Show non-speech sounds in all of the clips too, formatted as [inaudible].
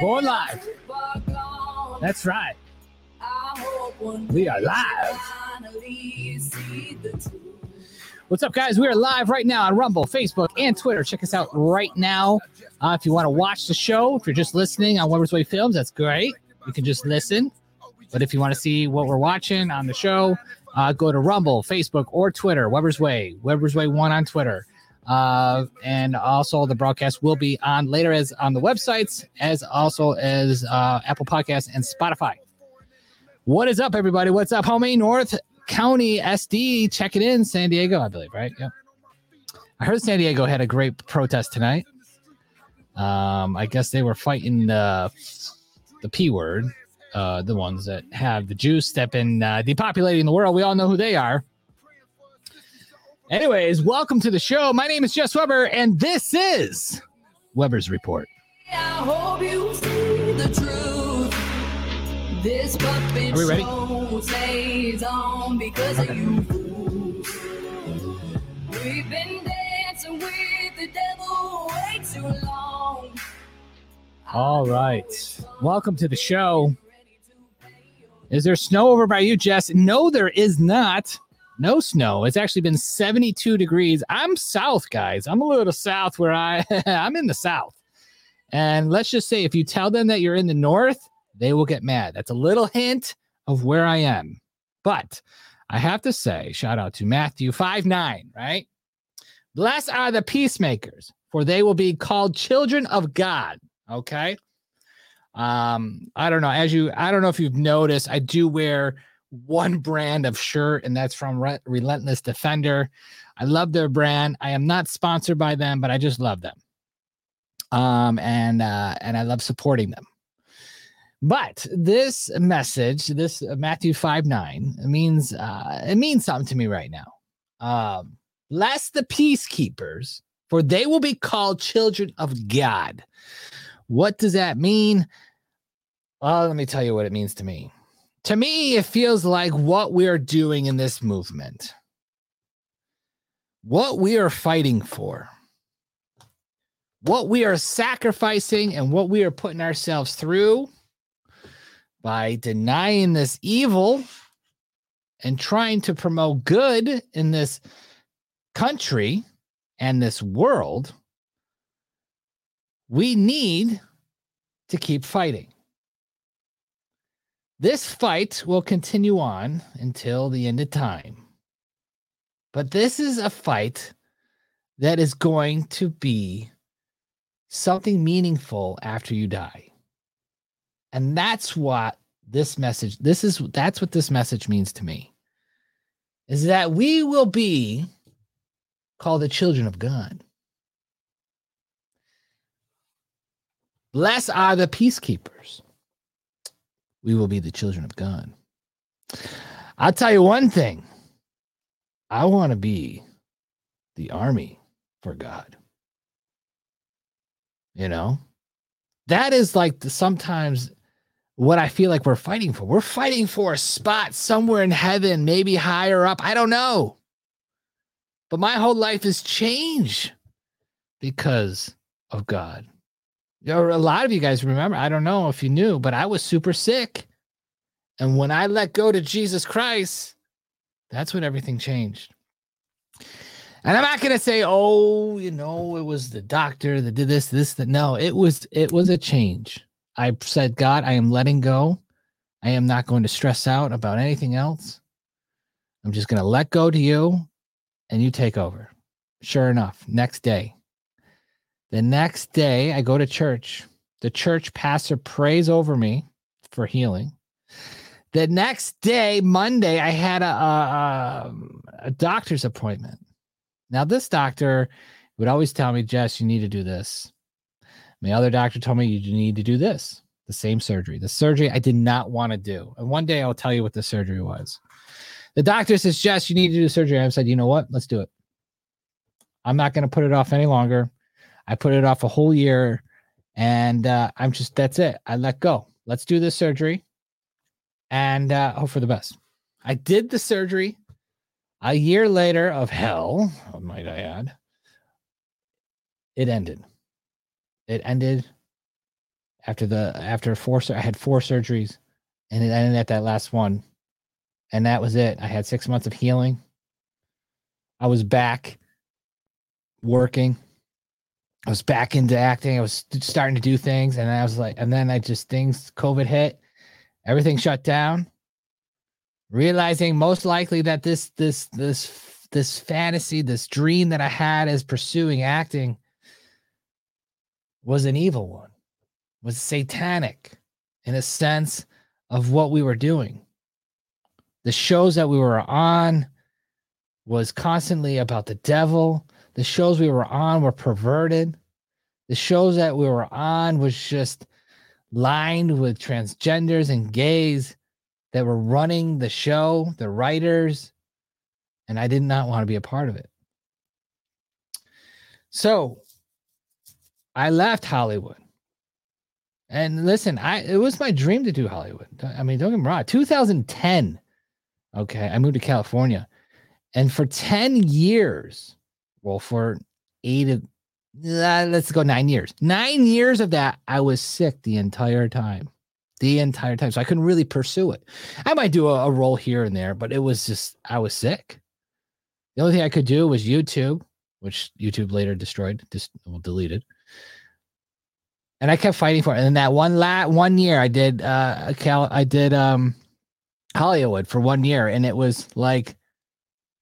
Going live. That's right. We are live. What's up, guys? We are live right now on Rumble, Facebook, and Twitter. Check us out right now. Uh, if you want to watch the show, if you're just listening on Weber's Way Films, that's great. You can just listen. But if you want to see what we're watching on the show, uh, go to Rumble, Facebook, or Twitter. Weber's Way, Weber's Way One on Twitter. Uh, and also the broadcast will be on later as on the websites, as also as uh, Apple Podcasts and Spotify. What is up, everybody? What's up, homie? North County SD, checking in, San Diego, I believe, right? Yep. I heard San Diego had a great protest tonight. Um, I guess they were fighting the the P word, uh, the ones that have the Jews stepping, uh, depopulating the world. We all know who they are. Anyways, welcome to the show. My name is Jess Weber, and this is Weber's Report. I hope you see the truth. This puppet Are we ready? show stays on because of you. We've been dancing with the devil way too long. All right. Welcome to the show. Is there snow over by you, Jess? No, there is not. No snow. It's actually been 72 degrees. I'm south, guys. I'm a little south where I [laughs] I'm in the south. And let's just say if you tell them that you're in the north, they will get mad. That's a little hint of where I am. But I have to say, shout out to Matthew 5 9, right? Blessed are the peacemakers, for they will be called children of God. Okay. Um, I don't know. As you, I don't know if you've noticed, I do wear one brand of shirt, and that's from Re- Relentless Defender. I love their brand. I am not sponsored by them, but I just love them. Um, and uh, and I love supporting them. But this message, this uh, Matthew 5 9, means uh it means something to me right now. Um, bless the peacekeepers, for they will be called children of God. What does that mean? Well, let me tell you what it means to me. To me, it feels like what we are doing in this movement, what we are fighting for, what we are sacrificing, and what we are putting ourselves through by denying this evil and trying to promote good in this country and this world, we need to keep fighting. This fight will continue on until the end of time. But this is a fight that is going to be something meaningful after you die. And that's what this message this is that's what this message means to me. Is that we will be called the children of God. Blessed are the peacekeepers we will be the children of God. I'll tell you one thing I want to be the army for God. You know, that is like the, sometimes what I feel like we're fighting for. We're fighting for a spot somewhere in heaven, maybe higher up. I don't know. But my whole life has changed because of God. Are a lot of you guys remember. I don't know if you knew, but I was super sick. And when I let go to Jesus Christ, that's when everything changed. And I'm not gonna say, oh, you know, it was the doctor that did this, this, that. No, it was it was a change. I said, God, I am letting go. I am not going to stress out about anything else. I'm just gonna let go to you and you take over. Sure enough, next day, the next day, I go to church. The church pastor prays over me for healing. The next day, Monday, I had a, a, um, a doctor's appointment. Now, this doctor would always tell me, Jess, you need to do this. My other doctor told me you need to do this, the same surgery. The surgery I did not want to do. And one day I'll tell you what the surgery was. The doctor says, Jess, you need to do surgery. I said, you know what? Let's do it. I'm not going to put it off any longer. I put it off a whole year and uh, I'm just, that's it. I let go. Let's do this surgery and uh, hope for the best. I did the surgery a year later of hell, might I add. It ended. It ended after the after four I had four surgeries and it ended at that last one. And that was it. I had six months of healing. I was back working. I was back into acting. I was starting to do things. And I was like, and then I just things, COVID hit, everything shut down. Realizing most likely that this, this, this, this fantasy, this dream that I had as pursuing acting was an evil one, was satanic in a sense of what we were doing. The shows that we were on was constantly about the devil. The shows we were on were perverted. The shows that we were on was just lined with transgenders and gays that were running the show, the writers, and I did not want to be a part of it. So I left Hollywood. And listen, I it was my dream to do Hollywood. I mean, don't get me wrong. 2010. Okay, I moved to California. And for 10 years, well, for eight of uh, let's go nine years. Nine years of that, I was sick the entire time. The entire time. So I couldn't really pursue it. I might do a, a role here and there, but it was just I was sick. The only thing I could do was YouTube, which YouTube later destroyed, just well, deleted. And I kept fighting for it. And that one la- one year I did uh a Cal- I did um Hollywood for one year and it was like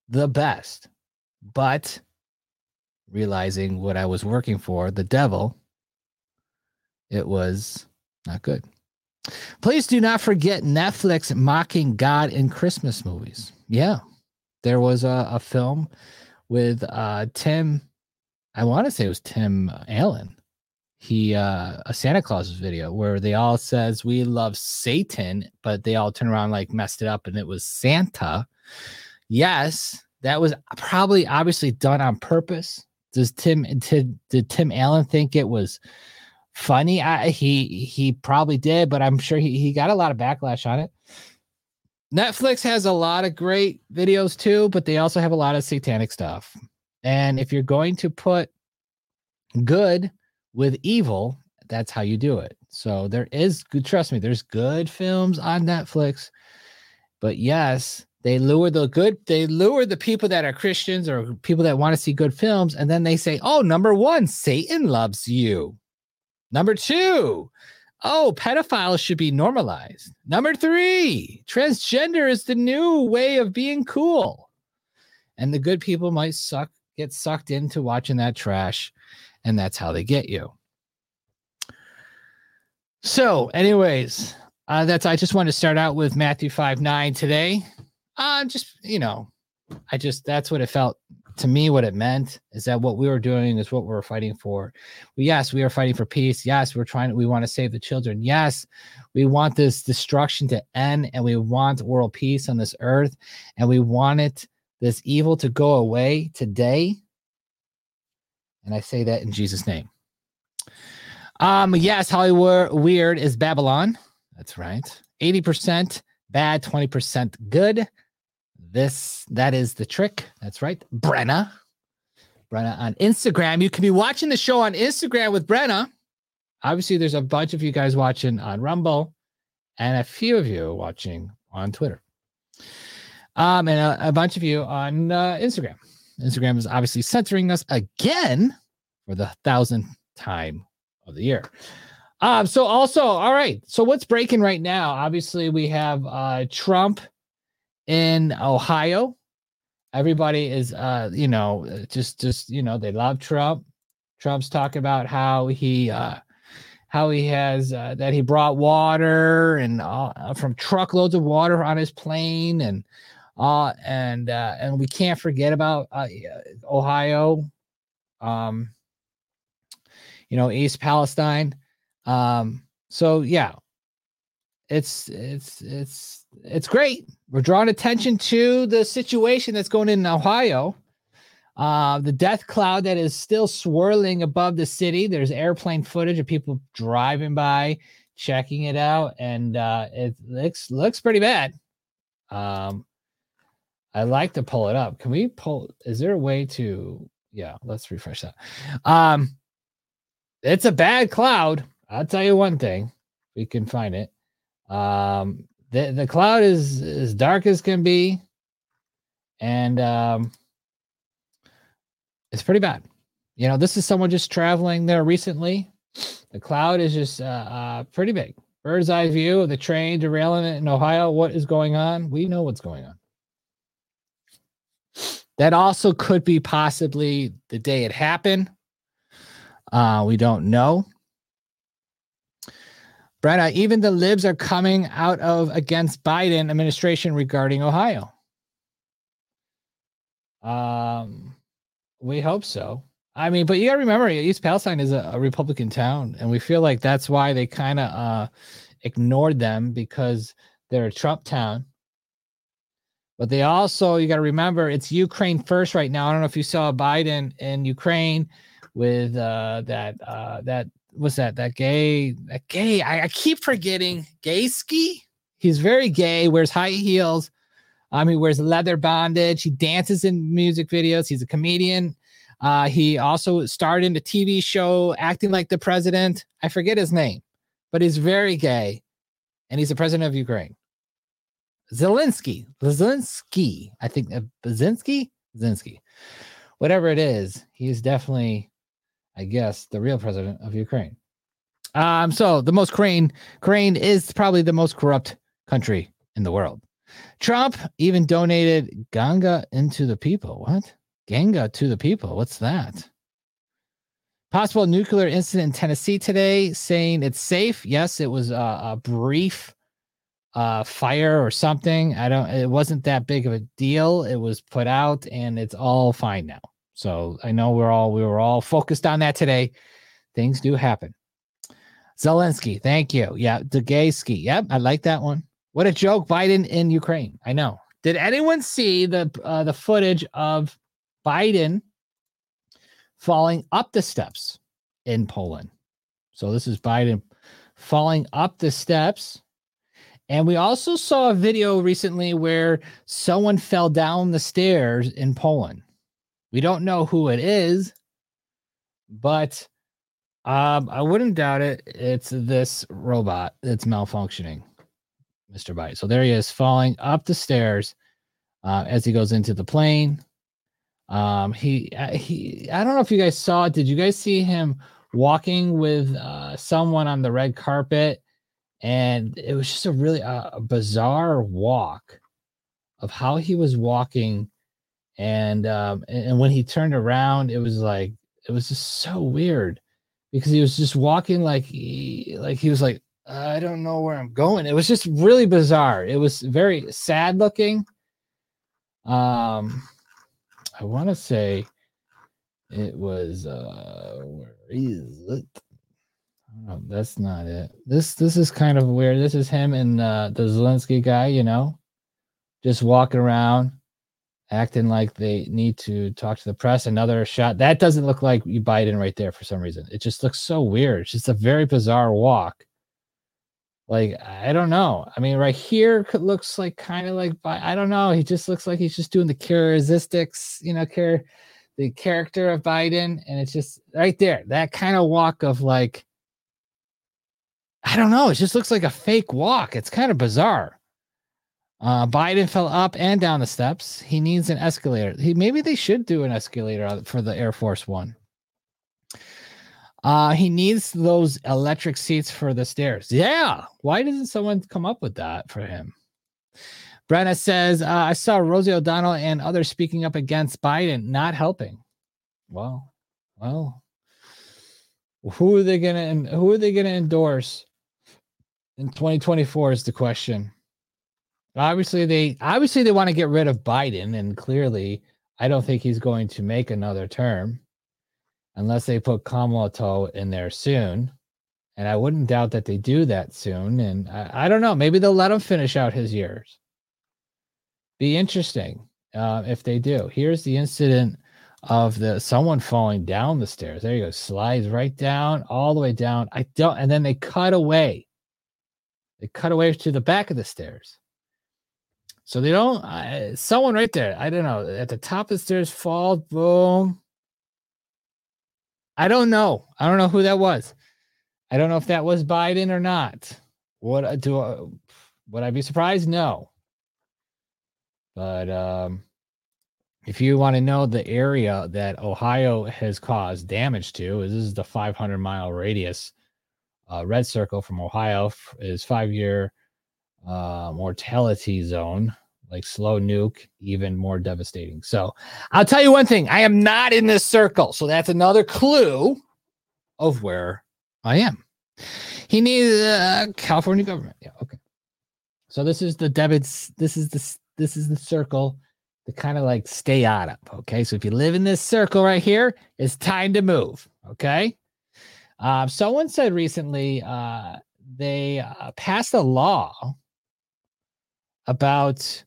the best. But realizing what I was working for, the devil, it was not good. Please do not forget Netflix mocking God in Christmas movies. Yeah, there was a, a film with uh, Tim, I want to say it was Tim Allen. He uh, a Santa Claus video where they all says we love Satan, but they all turn around like messed it up and it was Santa. Yes, that was probably obviously done on purpose. Does Tim did, did Tim Allen think it was funny? I, he he probably did, but I'm sure he, he got a lot of backlash on it. Netflix has a lot of great videos too, but they also have a lot of satanic stuff. And if you're going to put good with evil, that's how you do it. So there is good, trust me, there's good films on Netflix. But yes, they lure the good, they lure the people that are Christians or people that want to see good films, and then they say, Oh, number one, Satan loves you. Number two, oh, pedophiles should be normalized. Number three, transgender is the new way of being cool. And the good people might suck, get sucked into watching that trash, and that's how they get you. So, anyways, uh, that's I just want to start out with Matthew 5 9 today. Uh, just you know, I just that's what it felt to me. What it meant is that what we were doing is what we were fighting for. Yes, we are fighting for peace. Yes, we're trying. We want to save the children. Yes, we want this destruction to end, and we want world peace on this earth, and we want it this evil to go away today. And I say that in Jesus' name. Um, yes, Hollywood weird is Babylon. That's right. 80% bad, 20% good. This that is the trick. That's right. Brenna. Brenna on Instagram. You can be watching the show on Instagram with Brenna. Obviously, there's a bunch of you guys watching on Rumble and a few of you watching on Twitter. Um, and a, a bunch of you on uh, Instagram. Instagram is obviously censoring us again for the thousandth time of the year. Um, so also, all right. So what's breaking right now? Obviously, we have uh Trump in Ohio. Everybody is uh, you know, just just you know, they love Trump. Trump's talking about how he uh how he has uh, that he brought water and uh, from truckloads of water on his plane and uh and uh and we can't forget about uh, Ohio um you know East Palestine um, so yeah, it's it's it's it's great. We're drawing attention to the situation that's going in Ohio. Uh, the death cloud that is still swirling above the city. There's airplane footage of people driving by, checking it out, and uh, it looks looks pretty bad. Um, I like to pull it up. Can we pull? Is there a way to? Yeah, let's refresh that. Um, it's a bad cloud. I'll tell you one thing. We can find it. Um, the the cloud is as dark as can be, and um, it's pretty bad. You know, this is someone just traveling there recently. The cloud is just uh, uh, pretty big. Bird's eye view of the train derailment in Ohio. What is going on? We know what's going on. That also could be possibly the day it happened. Uh, we don't know. Brenna, even the libs are coming out of against Biden administration regarding Ohio. Um, we hope so. I mean, but you gotta remember, East Palestine is a, a Republican town, and we feel like that's why they kind of uh, ignored them because they're a Trump town. But they also, you got to remember, it's Ukraine first right now. I don't know if you saw Biden in Ukraine with uh, that uh, that was that that gay that gay. I, I keep forgetting gay ski. He's very gay. Wears high heels. Um, he wears leather bondage. He dances in music videos. He's a comedian. Uh, he also starred in a TV show acting like the president. I forget his name, but he's very gay, and he's the president of Ukraine. Zelensky, Zelensky, I think uh, Zelensky, Zelensky, whatever it is, he's definitely, I guess, the real president of Ukraine. Um, so the most Crane, Crane is probably the most corrupt country in the world. Trump even donated Ganga into the people. What? Ganga to the people. What's that? Possible nuclear incident in Tennessee today, saying it's safe. Yes, it was a, a brief uh, fire or something. I don't. It wasn't that big of a deal. It was put out, and it's all fine now. So I know we're all we were all focused on that today. Things do happen. Zelensky, thank you. Yeah, the gay ski. Yep, I like that one. What a joke, Biden in Ukraine. I know. Did anyone see the uh, the footage of Biden falling up the steps in Poland? So this is Biden falling up the steps. And we also saw a video recently where someone fell down the stairs in Poland. We don't know who it is, but um, I wouldn't doubt it. It's this robot that's malfunctioning. Mr. Bite. So there he is falling up the stairs uh, as he goes into the plane. Um, he uh, he. I don't know if you guys saw it. Did you guys see him walking with uh, someone on the red carpet? And it was just a really uh, bizarre walk of how he was walking, and um, and when he turned around, it was like it was just so weird because he was just walking like he like he was like I don't know where I'm going. It was just really bizarre. It was very sad looking. Um, I want to say it was uh, where is it? Oh, that's not it. This this is kind of weird. This is him and uh, the Zelensky guy. You know, just walking around, acting like they need to talk to the press. Another shot that doesn't look like you Biden right there for some reason. It just looks so weird. It's just a very bizarre walk like I don't know. I mean, right here looks like kind of like I don't know. He just looks like he's just doing the characteristics, you know, care the character of Biden, and it's just right there. That kind of walk of like I don't know. It just looks like a fake walk. It's kind of bizarre. Uh, Biden fell up and down the steps. He needs an escalator. He maybe they should do an escalator for the Air Force One. Uh, he needs those electric seats for the stairs. Yeah. Why doesn't someone come up with that for him? Brenna says, uh, I saw Rosie O'Donnell and others speaking up against Biden, not helping. Well, well, who are they gonna who are they gonna endorse in 2024 is the question. Obviously, they obviously they want to get rid of Biden, and clearly, I don't think he's going to make another term unless they put Kamala in there soon. And I wouldn't doubt that they do that soon. And I, I don't know. Maybe they'll let him finish out his years. Be interesting uh, if they do. Here's the incident of the someone falling down the stairs. There you go. Slides right down, all the way down. I don't. And then they cut away. They cut away to the back of the stairs. So they don't. Uh, someone right there. I don't know. At the top of the stairs, fall. Boom I don't know. I don't know who that was. I don't know if that was Biden or not. What uh, do I, would I be surprised? No. But um, if you want to know the area that Ohio has caused damage to, this is the 500 mile radius. Uh, red circle from Ohio is five year uh, mortality zone, like slow nuke, even more devastating. So I'll tell you one thing I am not in this circle. So that's another clue of where I am. He needs uh, California government. Yeah. Okay. So this is the debits. This is the this is the circle to kind of like stay out of. Okay. So if you live in this circle right here, it's time to move. Okay. Uh, someone said recently uh, they uh, passed a law about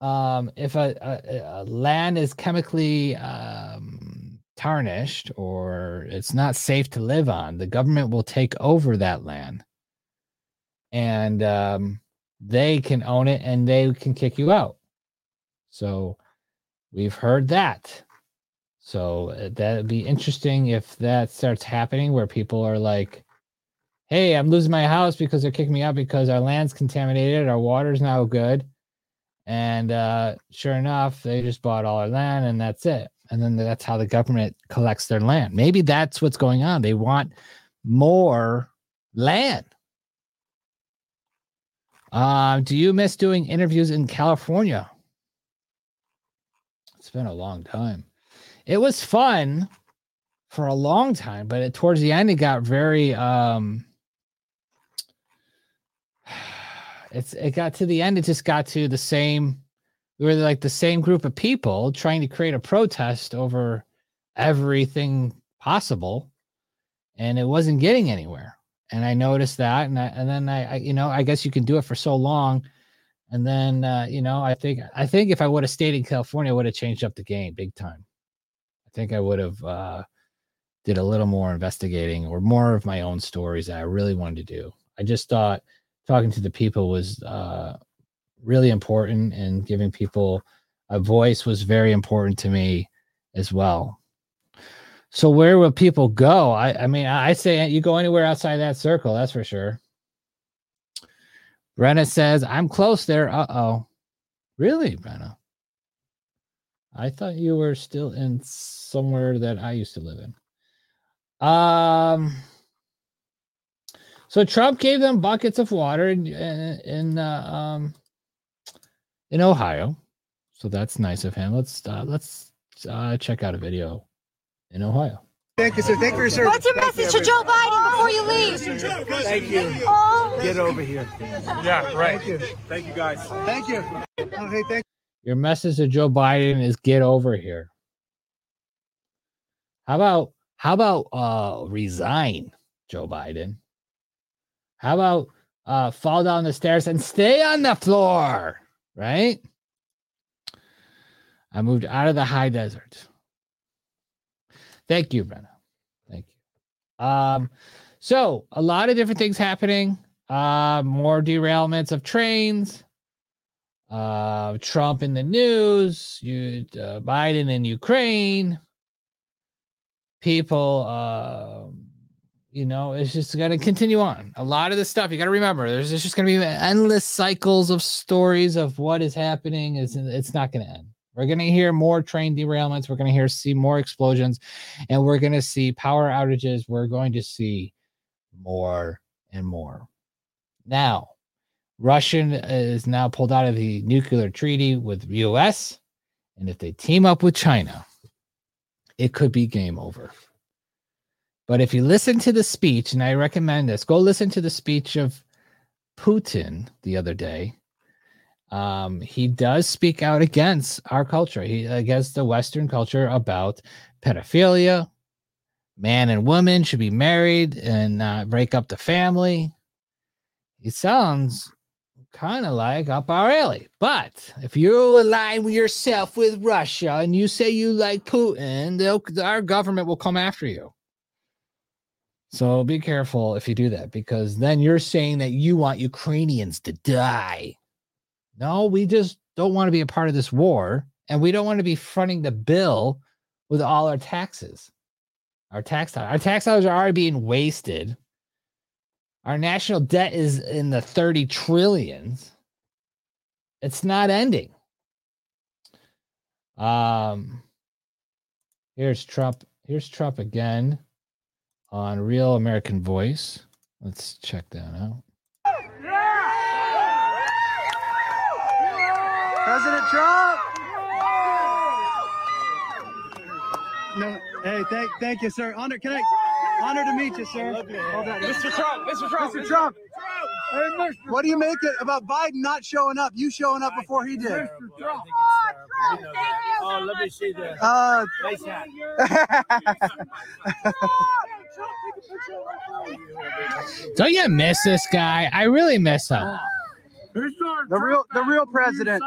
um, if a, a, a, land is chemically um, tarnished or it's not safe to live on, the government will take over that land and um, they can own it and they can kick you out. So we've heard that. So uh, that'd be interesting if that starts happening where people are like, hey, I'm losing my house because they're kicking me out because our land's contaminated, our water's now good. And uh, sure enough, they just bought all our land and that's it. And then that's how the government collects their land. Maybe that's what's going on. They want more land. Um, do you miss doing interviews in California? It's been a long time. It was fun for a long time, but it, towards the end, it got very um it's it got to the end, it just got to the same we were like the same group of people trying to create a protest over everything possible and it wasn't getting anywhere. And i noticed that and I, and then I, I, you know i guess you can do it for so long and then uh, you know i think i think if i would have stayed in california i would have changed up the game big time. I think i would have uh, did a little more investigating or more of my own stories that i really wanted to do. I just thought talking to the people was uh, really important and giving people a voice was very important to me as well. So where will people go? I, I mean, I say you go anywhere outside that circle, that's for sure. Brenna says, I'm close there. Uh oh. Really, Brenna? I thought you were still in somewhere that I used to live in. Um, so Trump gave them buckets of water in in, in uh, um, in Ohio. So that's nice of him. Let's uh, let's uh, check out a video in Ohio. Thank you, sir. Thank you sir. What's your Thank message you, to Joe Biden before you leave? Thank you. Oh, Get over here. Yeah, right. Thank you. Thank you, guys. Thank you. Oh, hey, thank Your message to Joe Biden is get over here. How about how about uh resign, Joe Biden? How about uh fall down the stairs and stay on the floor, right? I moved out of the high desert. Thank you, Brenna. Thank you. Um, so a lot of different things happening. Uh, more derailments of trains. Uh, Trump in the news. You, uh, Biden in Ukraine. People. Uh, you know, it's just going to continue on. A lot of this stuff you got to remember. There's just going to be endless cycles of stories of what is happening. Is it's not going to end. We're going to hear more train derailments. We're going to hear see more explosions, and we're going to see power outages. We're going to see more and more. Now, Russian is now pulled out of the nuclear treaty with U.S. And if they team up with China, it could be game over. But if you listen to the speech, and I recommend this, go listen to the speech of Putin the other day. Um, he does speak out against our culture, he against the Western culture about pedophilia. Man and woman should be married and not break up the family. He sounds kind of like up our alley. But if you align yourself with Russia and you say you like Putin, our government will come after you. So be careful if you do that because then you're saying that you want Ukrainians to die. No, we just don't want to be a part of this war and we don't want to be fronting the bill with all our taxes. Our tax dollars, our tax dollars are already being wasted Our national debt is in the 30 trillions. It's not ending. Um here's Trump. Here's Trump again on Real American Voice. Let's check that out. President Trump. No, hey, thank, thank you, sir. Honor, can I? Honor to meet you, sir. Hold on. Mr. Trump, Mr. Trump, Mr. Trump. What do you make it about Biden not showing up? You showing up before he did. Mr. Trump. Oh, let me see the Uh, nice hat. [laughs] [laughs] Don't you miss this guy? I really miss him. the real, the real president.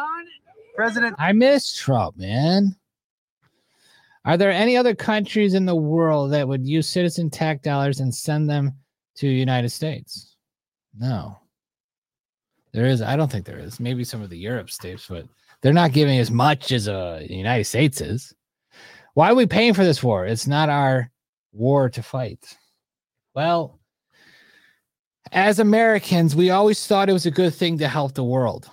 President. I miss Trump, man. Are there any other countries in the world that would use citizen tax dollars and send them to United States? No. There is. I don't think there is. Maybe some of the Europe states, but they're not giving as much as uh, the United States is. Why are we paying for this war? It's not our war to fight. Well, as Americans, we always thought it was a good thing to help the world.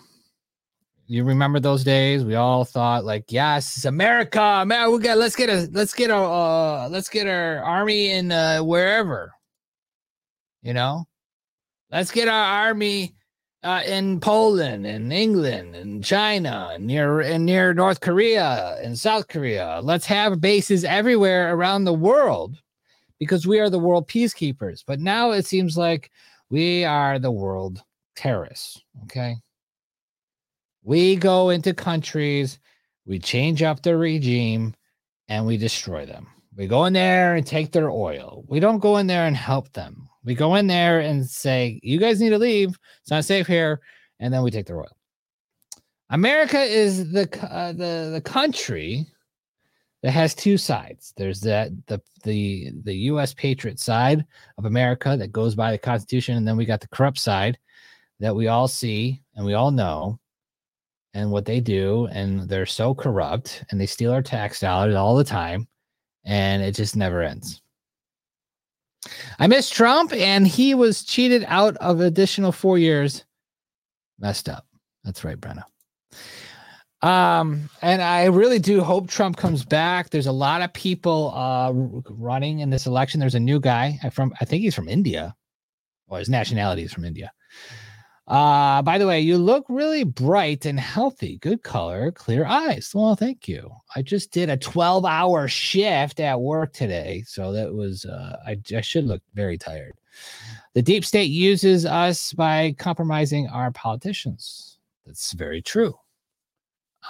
You remember those days? We all thought like, yes, America, man. We got let's get a let's get a uh, let's get our army in uh, wherever. You know, let's get our army uh, in Poland and England and China and near and near North Korea and South Korea. Let's have bases everywhere around the world because we are the world peacekeepers. But now it seems like we are the world terrorists. Okay. We go into countries, we change up the regime, and we destroy them. We go in there and take their oil. We don't go in there and help them. We go in there and say, You guys need to leave. It's not safe here. And then we take their oil. America is the uh, the the country that has two sides. There's that the the the U.S. patriot side of America that goes by the Constitution, and then we got the corrupt side that we all see and we all know, and what they do, and they're so corrupt, and they steal our tax dollars all the time, and it just never ends. I miss Trump, and he was cheated out of additional four years. Messed up. That's right, Brenna. Um, and I really do hope Trump comes back. There's a lot of people uh running in this election. There's a new guy from I think he's from India, or his nationality is from India. Uh, by the way, you look really bright and healthy. Good color, clear eyes. Well, thank you. I just did a 12 hour shift at work today. So that was, uh, I, I should look very tired. The deep state uses us by compromising our politicians. That's very true.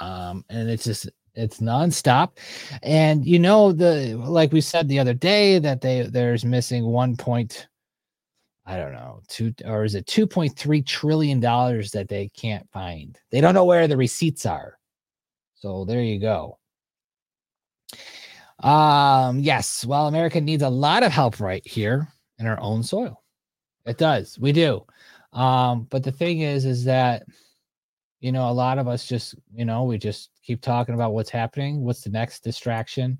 Um, and it's just, it's nonstop. And you know, the, like we said the other day, that they, there's missing one point, I don't know, two or is it two point three trillion dollars that they can't find? They don't know where the receipts are. So there you go. Um, yes, well, America needs a lot of help right here in our own soil. It does. We do. Um, but the thing is, is that you know, a lot of us just, you know, we just keep talking about what's happening. What's the next distraction?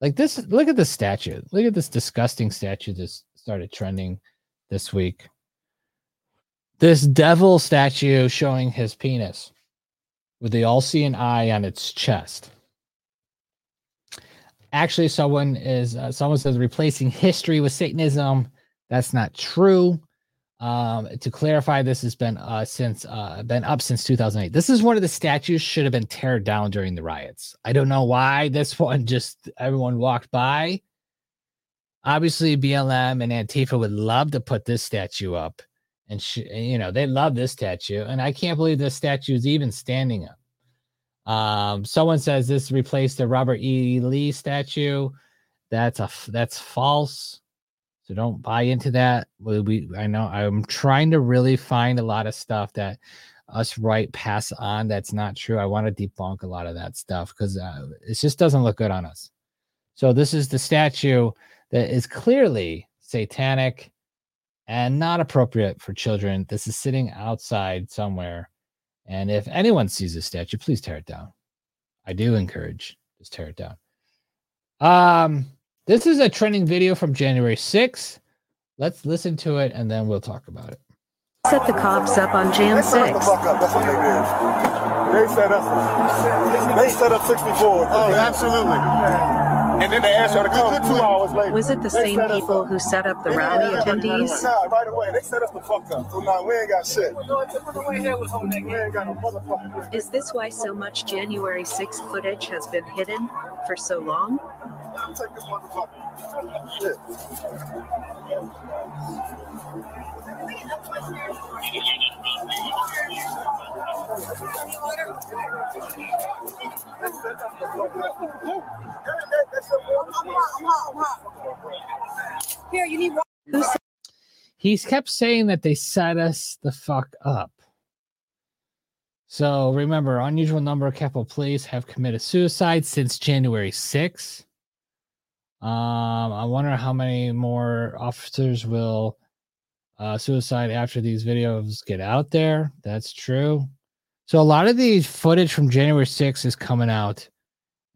Like this, look at this statue. Look at this disgusting statue that started trending this week. This devil statue showing his penis with the all seeing eye on its chest. Actually, someone is uh, someone says replacing history with Satanism. That's not true. Um, to clarify, this has been uh, since uh, been up since 2008. This is one of the statues should have been teared down during the riots. I don't know why this [laughs] one just everyone walked by obviously BLM and Antifa would love to put this statue up and sh- you know they love this statue and I can't believe this statue is even standing up. Um someone says this replaced the Robert E Lee statue. That's a f- that's false. So don't buy into that. We, I know I'm trying to really find a lot of stuff that us right pass on that's not true. I want to debunk a lot of that stuff because uh, it just doesn't look good on us. So this is the statue that is clearly satanic and not appropriate for children. This is sitting outside somewhere. And if anyone sees this statue, please tear it down. I do encourage just tear it down. Um, this is a trending video from January 6th. Let's listen to it and then we'll talk about it. Set the cops up on Jam They set us the 6. fuck up. That's what they did. They set us. They set up 64. Oh, absolutely. And then they asked her to come two hours later. Was it the They same people up. who set up the They rally didn't have everybody attendees? Nah, right away. They set us the fuck up. So now we ain't got shit. We We ain't got no motherfucking. Is this why so much January 6 footage has been hidden for so long? Take this motherfucker. Shit. [laughs] Here, you need set He's kept saying that they set us the fuck up. So remember, unusual number of Capitol Police have committed suicide since January 6th. Um, I wonder how many more officers will uh, suicide after these videos get out there. That's true. So a lot of these footage from January 6th is coming out,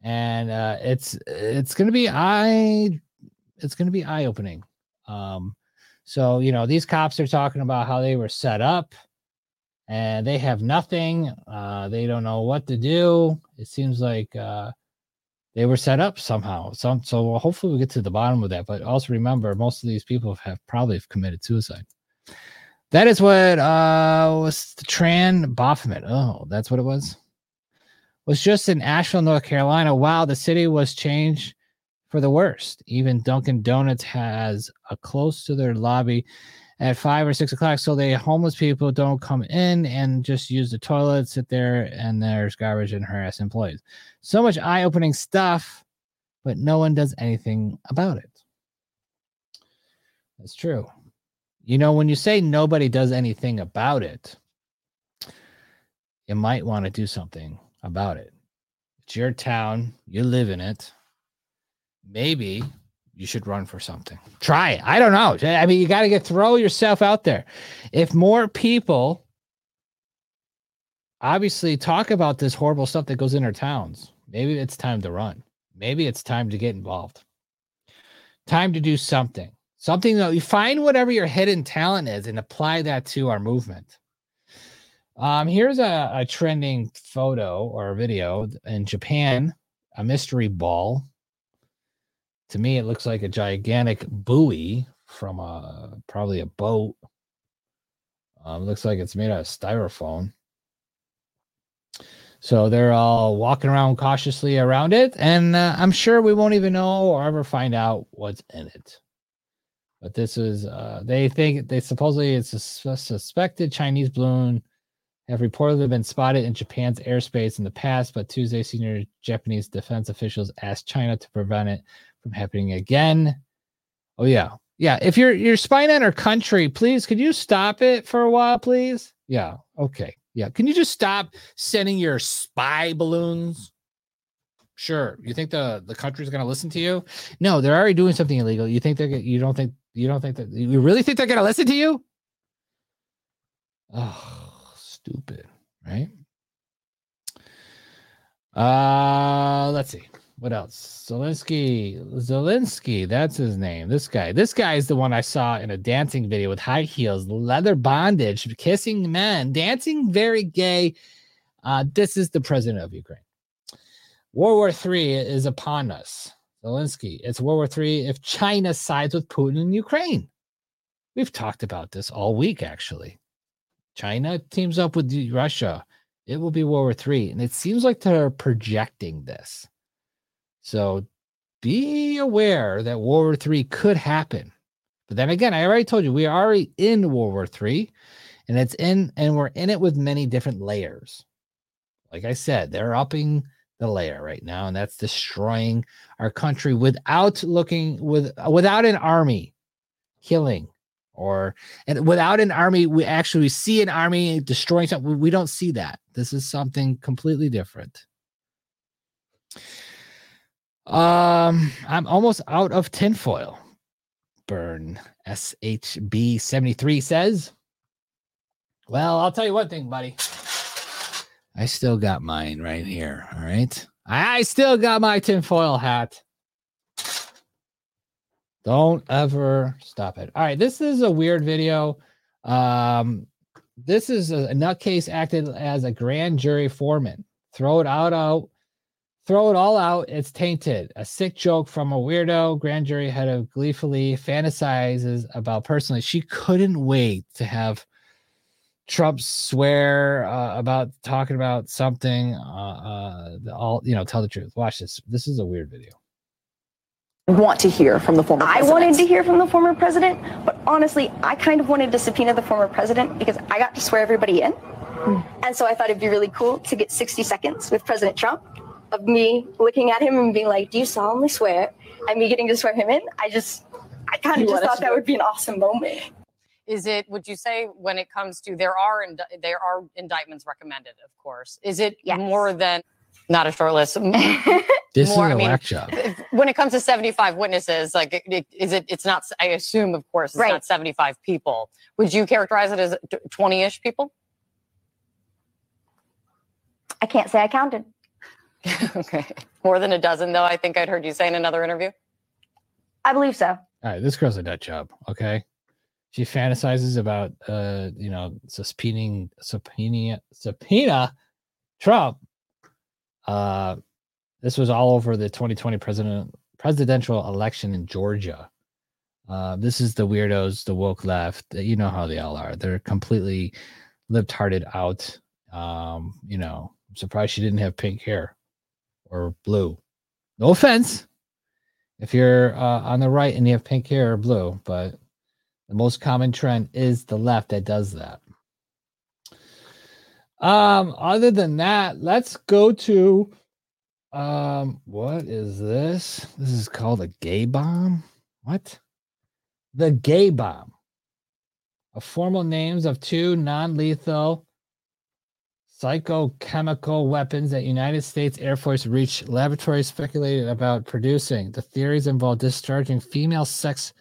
and uh, it's it's gonna be eye it's gonna be eye opening. Um, so, you know, these cops are talking about how they were set up and they have nothing. Uh, they don't know what to do. It seems like uh, they were set up somehow. Some, so hopefully we get to the bottom of that. But also remember, most of these people have probably have committed suicide. That is what uh, was the Tran Baphomet. Oh, that's what it was. Was just in Asheville, North Carolina. Wow, the city was changed for the worst. Even Dunkin' Donuts has a close to their lobby at five or six o'clock, so the homeless people don't come in and just use the toilet, sit there, and there's garbage and harass employees. So much eye-opening stuff, but no one does anything about it. That's true. You know, when you say nobody does anything about it, you might want to do something about it. It's your town, you live in it maybe you should run for something. Try it. I don't know. I mean, you got to get throw yourself out there. If more people obviously talk about this horrible stuff that goes in our towns, maybe it's time to run. Maybe it's time to get involved. Time to do something. Something that you find whatever your hidden talent is and apply that to our movement. Um, here's a, a trending photo or video in Japan, a mystery ball. To me it looks like a gigantic buoy from a probably a boat. Um, looks like it's made out of styrofoam. So they're all walking around cautiously around it and uh, i'm sure we won't even know or ever find out what's in it. But this is uh, they think they supposedly it's a sus- suspected chinese balloon have reportedly been spotted in Japan's airspace in the past, but Tuesday, senior Japanese defense officials asked China to prevent it from happening again. Oh yeah, yeah. If you're you're spying on our country, please could you stop it for a while, please? Yeah. Okay. Yeah. Can you just stop sending your spy balloons? Sure. You think the the country's going to listen to you? No, they're already doing something illegal. You think they're you don't think you don't think that you really think they're going to listen to you? Oh, stupid, right? Uh, let's see. What else? Zelensky. Zelensky, that's his name. This guy. This guy is the one I saw in a dancing video with high heels, leather bondage, kissing men, dancing very gay. Uh, this is the president of Ukraine. World War Three is upon us. Zelensky. It's World War Three if China sides with Putin in Ukraine. We've talked about this all week, actually. China teams up with Russia. It will be World War III. And it seems like they're projecting this. So be aware that World War III could happen. But then again, I already told you we are already in World War III, and it's in, and we're in it with many different layers. Like I said, they're upping the layer right now, and that's destroying our country without looking with without an army killing or and without an army we actually see an army destroying something we, don't see that. This is something completely different. Um i'm almost out of tinfoil. Burn shb 73 says. Well i'll tell you one thing buddy. I still got mine right here all right? I still got my tinfoil hat Don't ever stop it. All right, this is a weird video. Um, this is a, a nutcase acted as a grand jury foreman. Throw it out, out, throw it all out. It's tainted. A sick joke from a weirdo. Grand jury head of gleefully fantasizes about personally. She couldn't wait to have Trump swear uh, about talking about something. Uh, uh, all you know, tell the truth. Watch this. This is a weird video. Want to hear from the former I wanted to hear from the former president, but honestly, I kind of wanted to subpoena the former president because I got to swear everybody in. And so I thought it'd be really cool to get 60 seconds with President Trump of me looking at him and being like, Do you solemnly swear? And me getting to swear him in. I just, I kind of just thought that would be an awesome moment. Is it? Would you say when it comes to there are ind- there are indictments recommended, of course. Is it Yes. more than not a short list? [laughs] This More, is I a mean, whack job. when it comes to 75 witnesses, like it- it- is it? It's not. I assume, of course, it's Right. not 75 people. Would you characterize it as 20-ish people? I can't say I counted. [laughs] okay, more than a dozen, though. I think I'd heard you say in another interview. I believe so. All right, this girl's a nut job. Okay, she fantasizes about uh, you know, subpoenaing subpoena subpoena Trump. Uh, this was all over the 2020 president presidential election in Georgia. Uh, this is the weirdos, the woke left. You know how they all are. They're completely lip-hearted out. Um, you know, I'm surprised she didn't have pink hair or blue. No offense if you're uh, on the right and you have pink hair or blue, but the most common trend is the left that does that. Um, other than that, let's go to um, what is this? This is called a gay bomb. What? The gay bomb. A formal names of two non-lethal psychochemical weapons that United States Air Force reached laboratories speculated about producing. The theories involve discharging female sex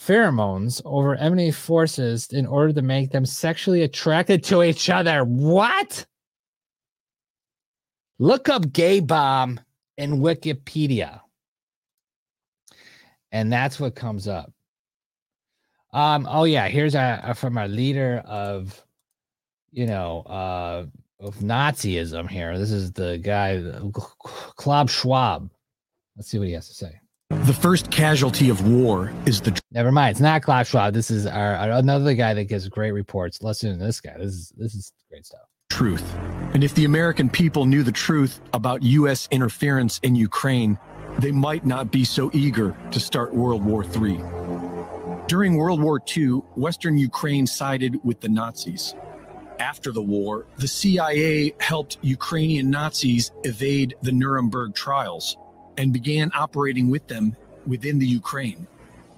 pheromones over enemy forces in order to make them sexually attracted to each other. What? Look up gay bomb in Wikipedia. And that's what comes up. Um, oh yeah, here's a, a from our leader of you know, uh, of Nazism here. This is the guy, Klaus Schwab. Let's see what he has to say. The first casualty of war is the Never mind. It's not Klaus Schwab. This is our, our- another guy that gives great reports. Listen to this guy. This is this is great stuff. truth. And if the American people knew the truth about U.S. interference in Ukraine, they might not be so eager to start World War III. During World War II, Western Ukraine sided with the Nazis. After the war, the CIA helped Ukrainian Nazis evade the Nuremberg trials and began operating with them within the Ukraine.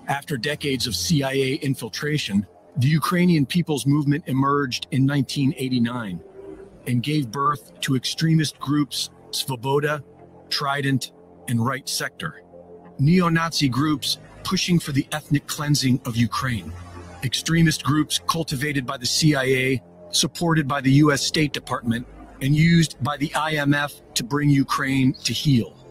After decades of CIA infiltration, the Ukrainian People's Movement emerged in 1989 and gave birth to extremist groups Svoboda, Trident, and Right Sector. Neo Nazi groups pushing for the ethnic cleansing of Ukraine. Extremist groups cultivated by the CIA, supported by the US State Department, and used by the IMF to bring Ukraine to heel.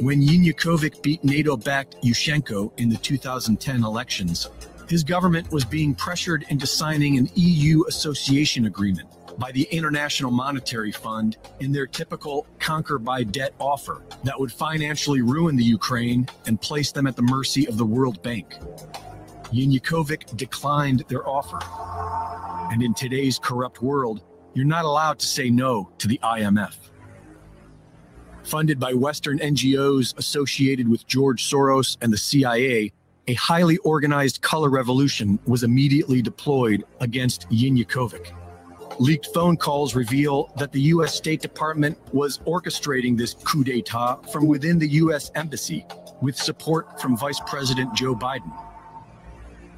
When Yanukovych beat NATO backed Yushchenko in the 2010 elections, his government was being pressured into signing an EU association agreement by the International Monetary Fund in their typical conquer by debt offer that would financially ruin the Ukraine and place them at the mercy of the World Bank. Yanukovych declined their offer. And in today's corrupt world, you're not allowed to say no to the IMF. Funded by Western NGOs associated with George Soros and the CIA, a highly organized color revolution was immediately deployed against Yanukovych. Leaked phone calls reveal that the U.S. State Department was orchestrating this coup d'etat from within the U.S. Embassy with support from Vice President Joe Biden.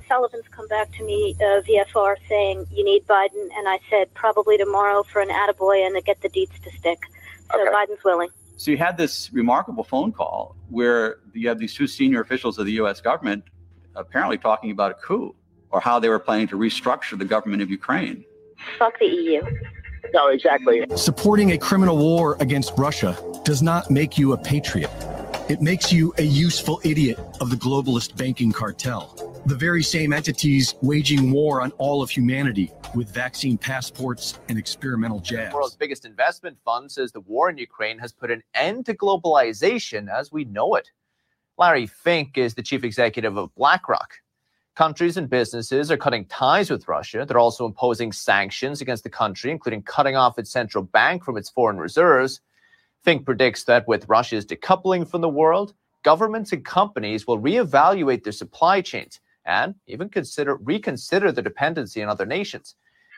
Sullivan's come back to me, uh, VFR, saying you need Biden, and I said probably tomorrow for an attaboy and to get the deets to stick. So Okay. Biden's willing. So you had this remarkable phone call where you have these two senior officials of the U.S. government apparently talking about a coup or how they were planning to restructure the government of Ukraine. Fuck the EU. No, exactly. Supporting a criminal war against Russia does not make you a patriot. It makes you a useful idiot of the globalist banking cartel. The very same entities waging war on all of humanity with vaccine passports and experimental jabs. The world's biggest investment fund says the war in Ukraine has put an end to globalization as we know it. Larry Fink is the chief executive of BlackRock. Countries and businesses are cutting ties with Russia. They're also imposing sanctions against the country, including cutting off its central bank from its foreign reserves. Fink predicts that with Russia's decoupling from the world, governments and companies will reevaluate their supply chains and even consider reconsider the dependency on other nations.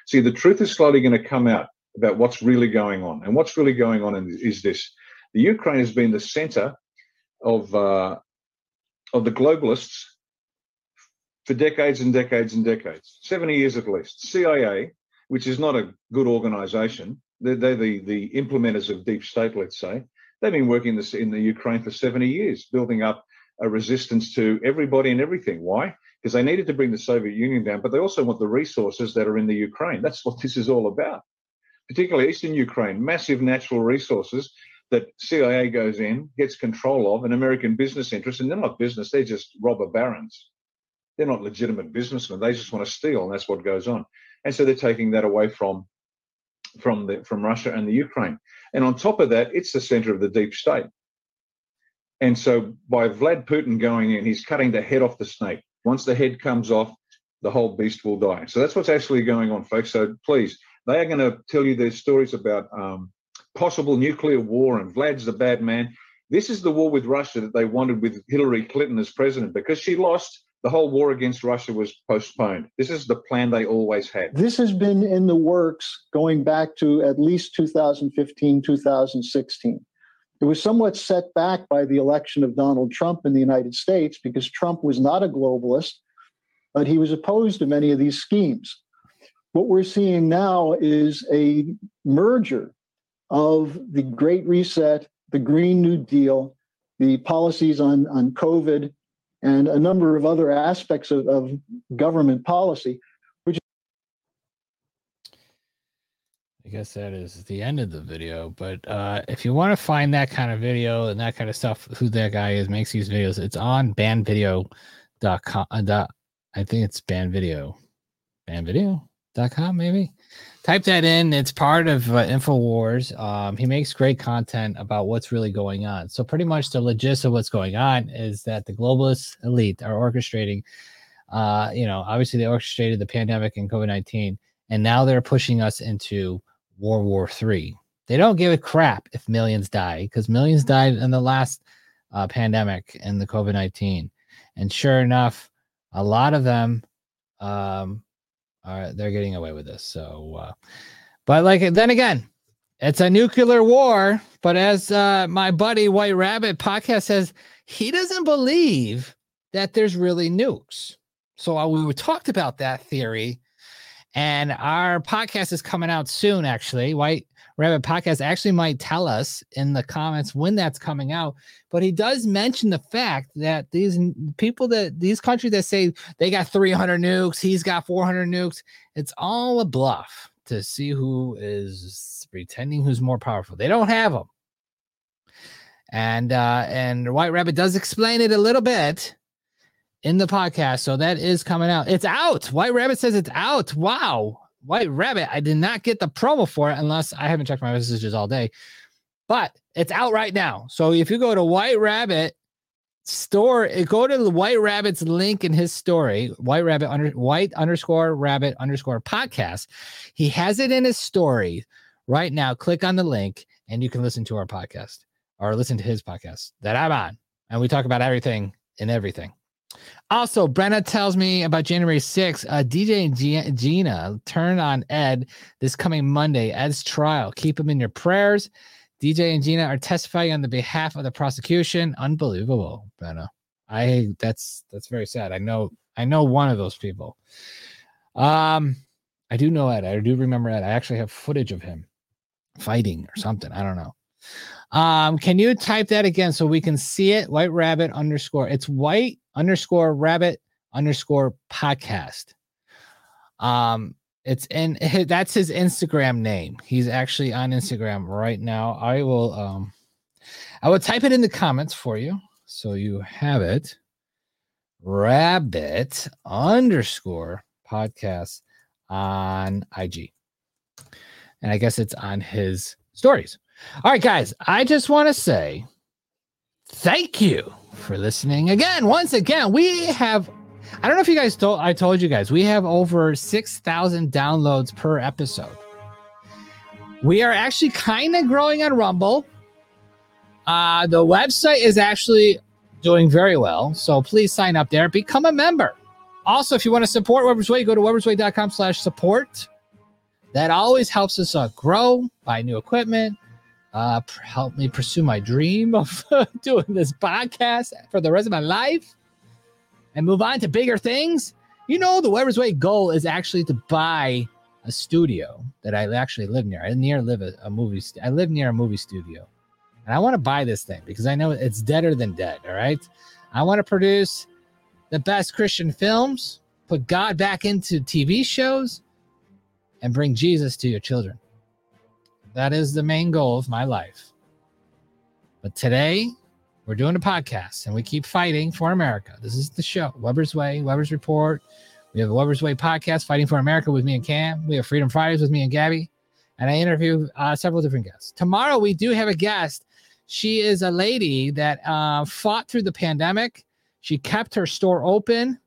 See, the truth is slowly going to come out about what's really going on. And what's really going on is this the Ukraine has been the center of, uh, of the globalists for decades and decades and decades 70 years at least. CIA, which is not a good organization, they're, they're the, the implementers of deep state, let's say. They've been working this in the Ukraine for 70 years, building up a resistance to everybody and everything. Why? Because they needed to bring the Soviet Union down, but they also want the resources that are in the Ukraine. That's what this is all about. Particularly Eastern Ukraine, massive natural resources that CIA goes in, gets control of, and American business interests, and they're not business, they're just robber barons. They're not legitimate businessmen. They just want to steal, and that's what goes on. And so they're taking that away from from the from Russia and the Ukraine. And on top of that, it's the center of the deep state. And so by Vlad Putin going in, he's cutting the head off the snake. Once the head comes off, the whole beast will die. So that's what's actually going on, folks. So please, they are going to tell you their stories about um, possible nuclear war and Vlad's the bad man. This is the war with Russia that they wanted with Hillary Clinton as president because she lost. The whole war against Russia was postponed. This is the plan they always had. This has been in the works going back to at least 2015, 2016. It was somewhat set back by the election of Donald Trump in the United States because Trump was not a globalist, but he was opposed to many of these schemes. What we're seeing now is a merger of the Great Reset, the Green New Deal, the policies on, on COVID, and a number of other aspects of, of government policy, which I guess that is the end of the video. But uh, if you want to find that kind of video and that kind of stuff, who that guy is, makes these videos, it's on bannedvideo.com. Uh, dot, I think it's bannedvideo. Bannedvideo.com, maybe. Type that in. It's part of uh, InfoWars. Um, he makes great content about what's really going on. So, pretty much the gist of what's going on is that the globalist elite are orchestrating, uh, you know, obviously they orchestrated the pandemic and COVID 19, and now they're pushing us into World War Three. They don't give a crap if millions die because millions died in the last uh, pandemic and the COVID 19. And sure enough, a lot of them um, are they're getting away with this. So, uh, but like then again, it's a nuclear war. But as uh, my buddy White Rabbit podcast says, he doesn't believe that there's really nukes. So uh, we talked about that theory, and our podcast is coming out soon. Actually, White Rabbit podcast actually might tell us in the comments when that's coming out. But he does mention the fact that these people that these countries that say they got 300 nukes, he's got 400 nukes, it's all a bluff to see who is pretending who's more powerful. They don't have them. And uh and White Rabbit does explain it a little bit in the podcast. So that is coming out. It's out. White Rabbit says it's out. Wow. White Rabbit, I did not get the promo for it unless I haven't checked my messages all day, but it's out right now. So if you go to White Rabbit store, eh, go to the White Rabbit's link in his story, White Rabbit under White underscore Rabbit underscore podcast. He has it in his story right now. Click on the link and you can listen to our podcast or listen to his podcast that I'm on, and we talk about everything and everything. Also, Brenna tells me about January 6th. Uh, DJ and G- Gina turn on Ed this coming Monday. Ed's trial. Keep him in your prayers. DJ and Gina are testifying on the behalf of the prosecution. Unbelievable, Brenna. I that's that's very sad. I know I know one of those people. Um, I do know Ed. I do remember Ed. I actually have footage of him fighting or something. I don't know. Um, can you type that again so we can see it? White rabbit underscore. It's white underscore rabbit underscore podcast. Um, it's in [laughs] that's his Instagram name. He's actually on Instagram right now. I will um I will type it in the comments for you so you have it. Rabbit underscore podcast on IG. And I guess it's on his stories. All right, guys, I just want to say thank you for listening again. Once again, we have I don't know if you guys told I told you guys, we have over 6,000 downloads per episode. We are actually kind of growing on Rumble. Uh, the website is actually doing very well. So please sign up there. Become a member. Also, if you want to support Weber's Way, go to webersway.com slash support. That always helps us uh, grow, buy new equipment, uh, help me pursue my dream of [laughs] doing this podcast for the rest of my life and move on to bigger things. You know, the Weber's Way goal is actually to buy a studio that I actually live near. I near live a, a movie. St- I live near a movie studio, and I want to buy this thing because I know it's deader than dead. All right, I want to produce the best Christian films, put God back into TV shows, and bring Jesus to your children. That is the main goal of my life. But today, we're doing a podcast and we keep fighting for America. This is the show, Weber's Way, Weber's Report. We have a Weber's Way podcast, Fighting for America with me and Cam. We have Freedom Fridays with me and Gabby. And I interview uh, several different guests. Tomorrow, we do have a guest. She is a lady that uh, fought through the pandemic. She kept her store open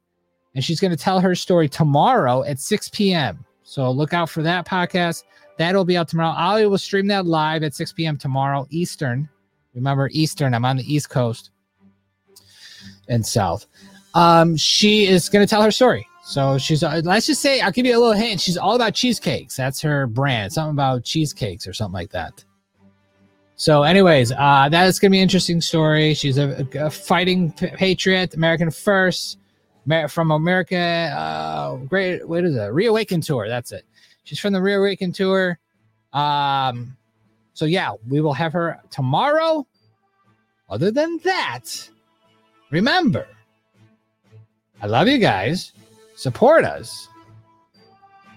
and she's going to tell her story tomorrow at 6 p.m. So look out for that podcast. That'll be out tomorrow. I will stream that live at 6 p.m. tomorrow, Eastern. Remember, Eastern, I'm on the East Coast and South. Um, she is going to tell her story. So she's, uh, let's just say, I'll give you a little hint. She's all about cheesecakes. That's her brand, something about cheesecakes or something like that. So, anyways, uh, that is going to be an interesting story. She's a, a fighting patriot, American first, from America. Uh, great, what is it? Reawaken tour. That's it. She's from the Real Reawaken tour. Um, so yeah, we will have her tomorrow. Other than that, remember, I love you guys. Support us.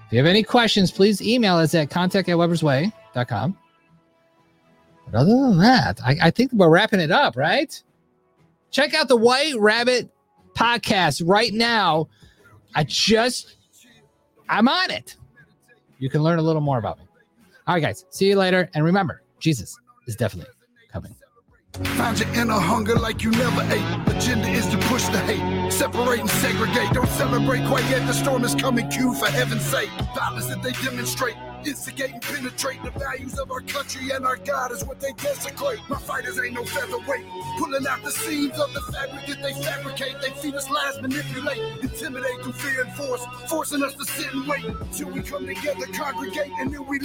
If you have any questions, please email us at contact at webersway.com. But other than that, I, I think we're wrapping it up, right? Check out the White Rabbit podcast right now. I just, I'm on it. You can learn a little more about me. All right, guys. See you later. And remember, Jesus is definitely coming. Find your inner hunger like you never ate. Agenda is to push the hate, separate and segregate. Don't celebrate quite yet. The storm is coming. Q for heaven's sake. Violence that they demonstrate, instigate and penetrate the values of our country and our God is what they desecrate. My fighters ain't no featherweight, pulling out the seams of the fabric that they fabricate. They feed us lies, manipulate, intimidate through fear and force, forcing us to sit and wait till we come together, congregate, and then we.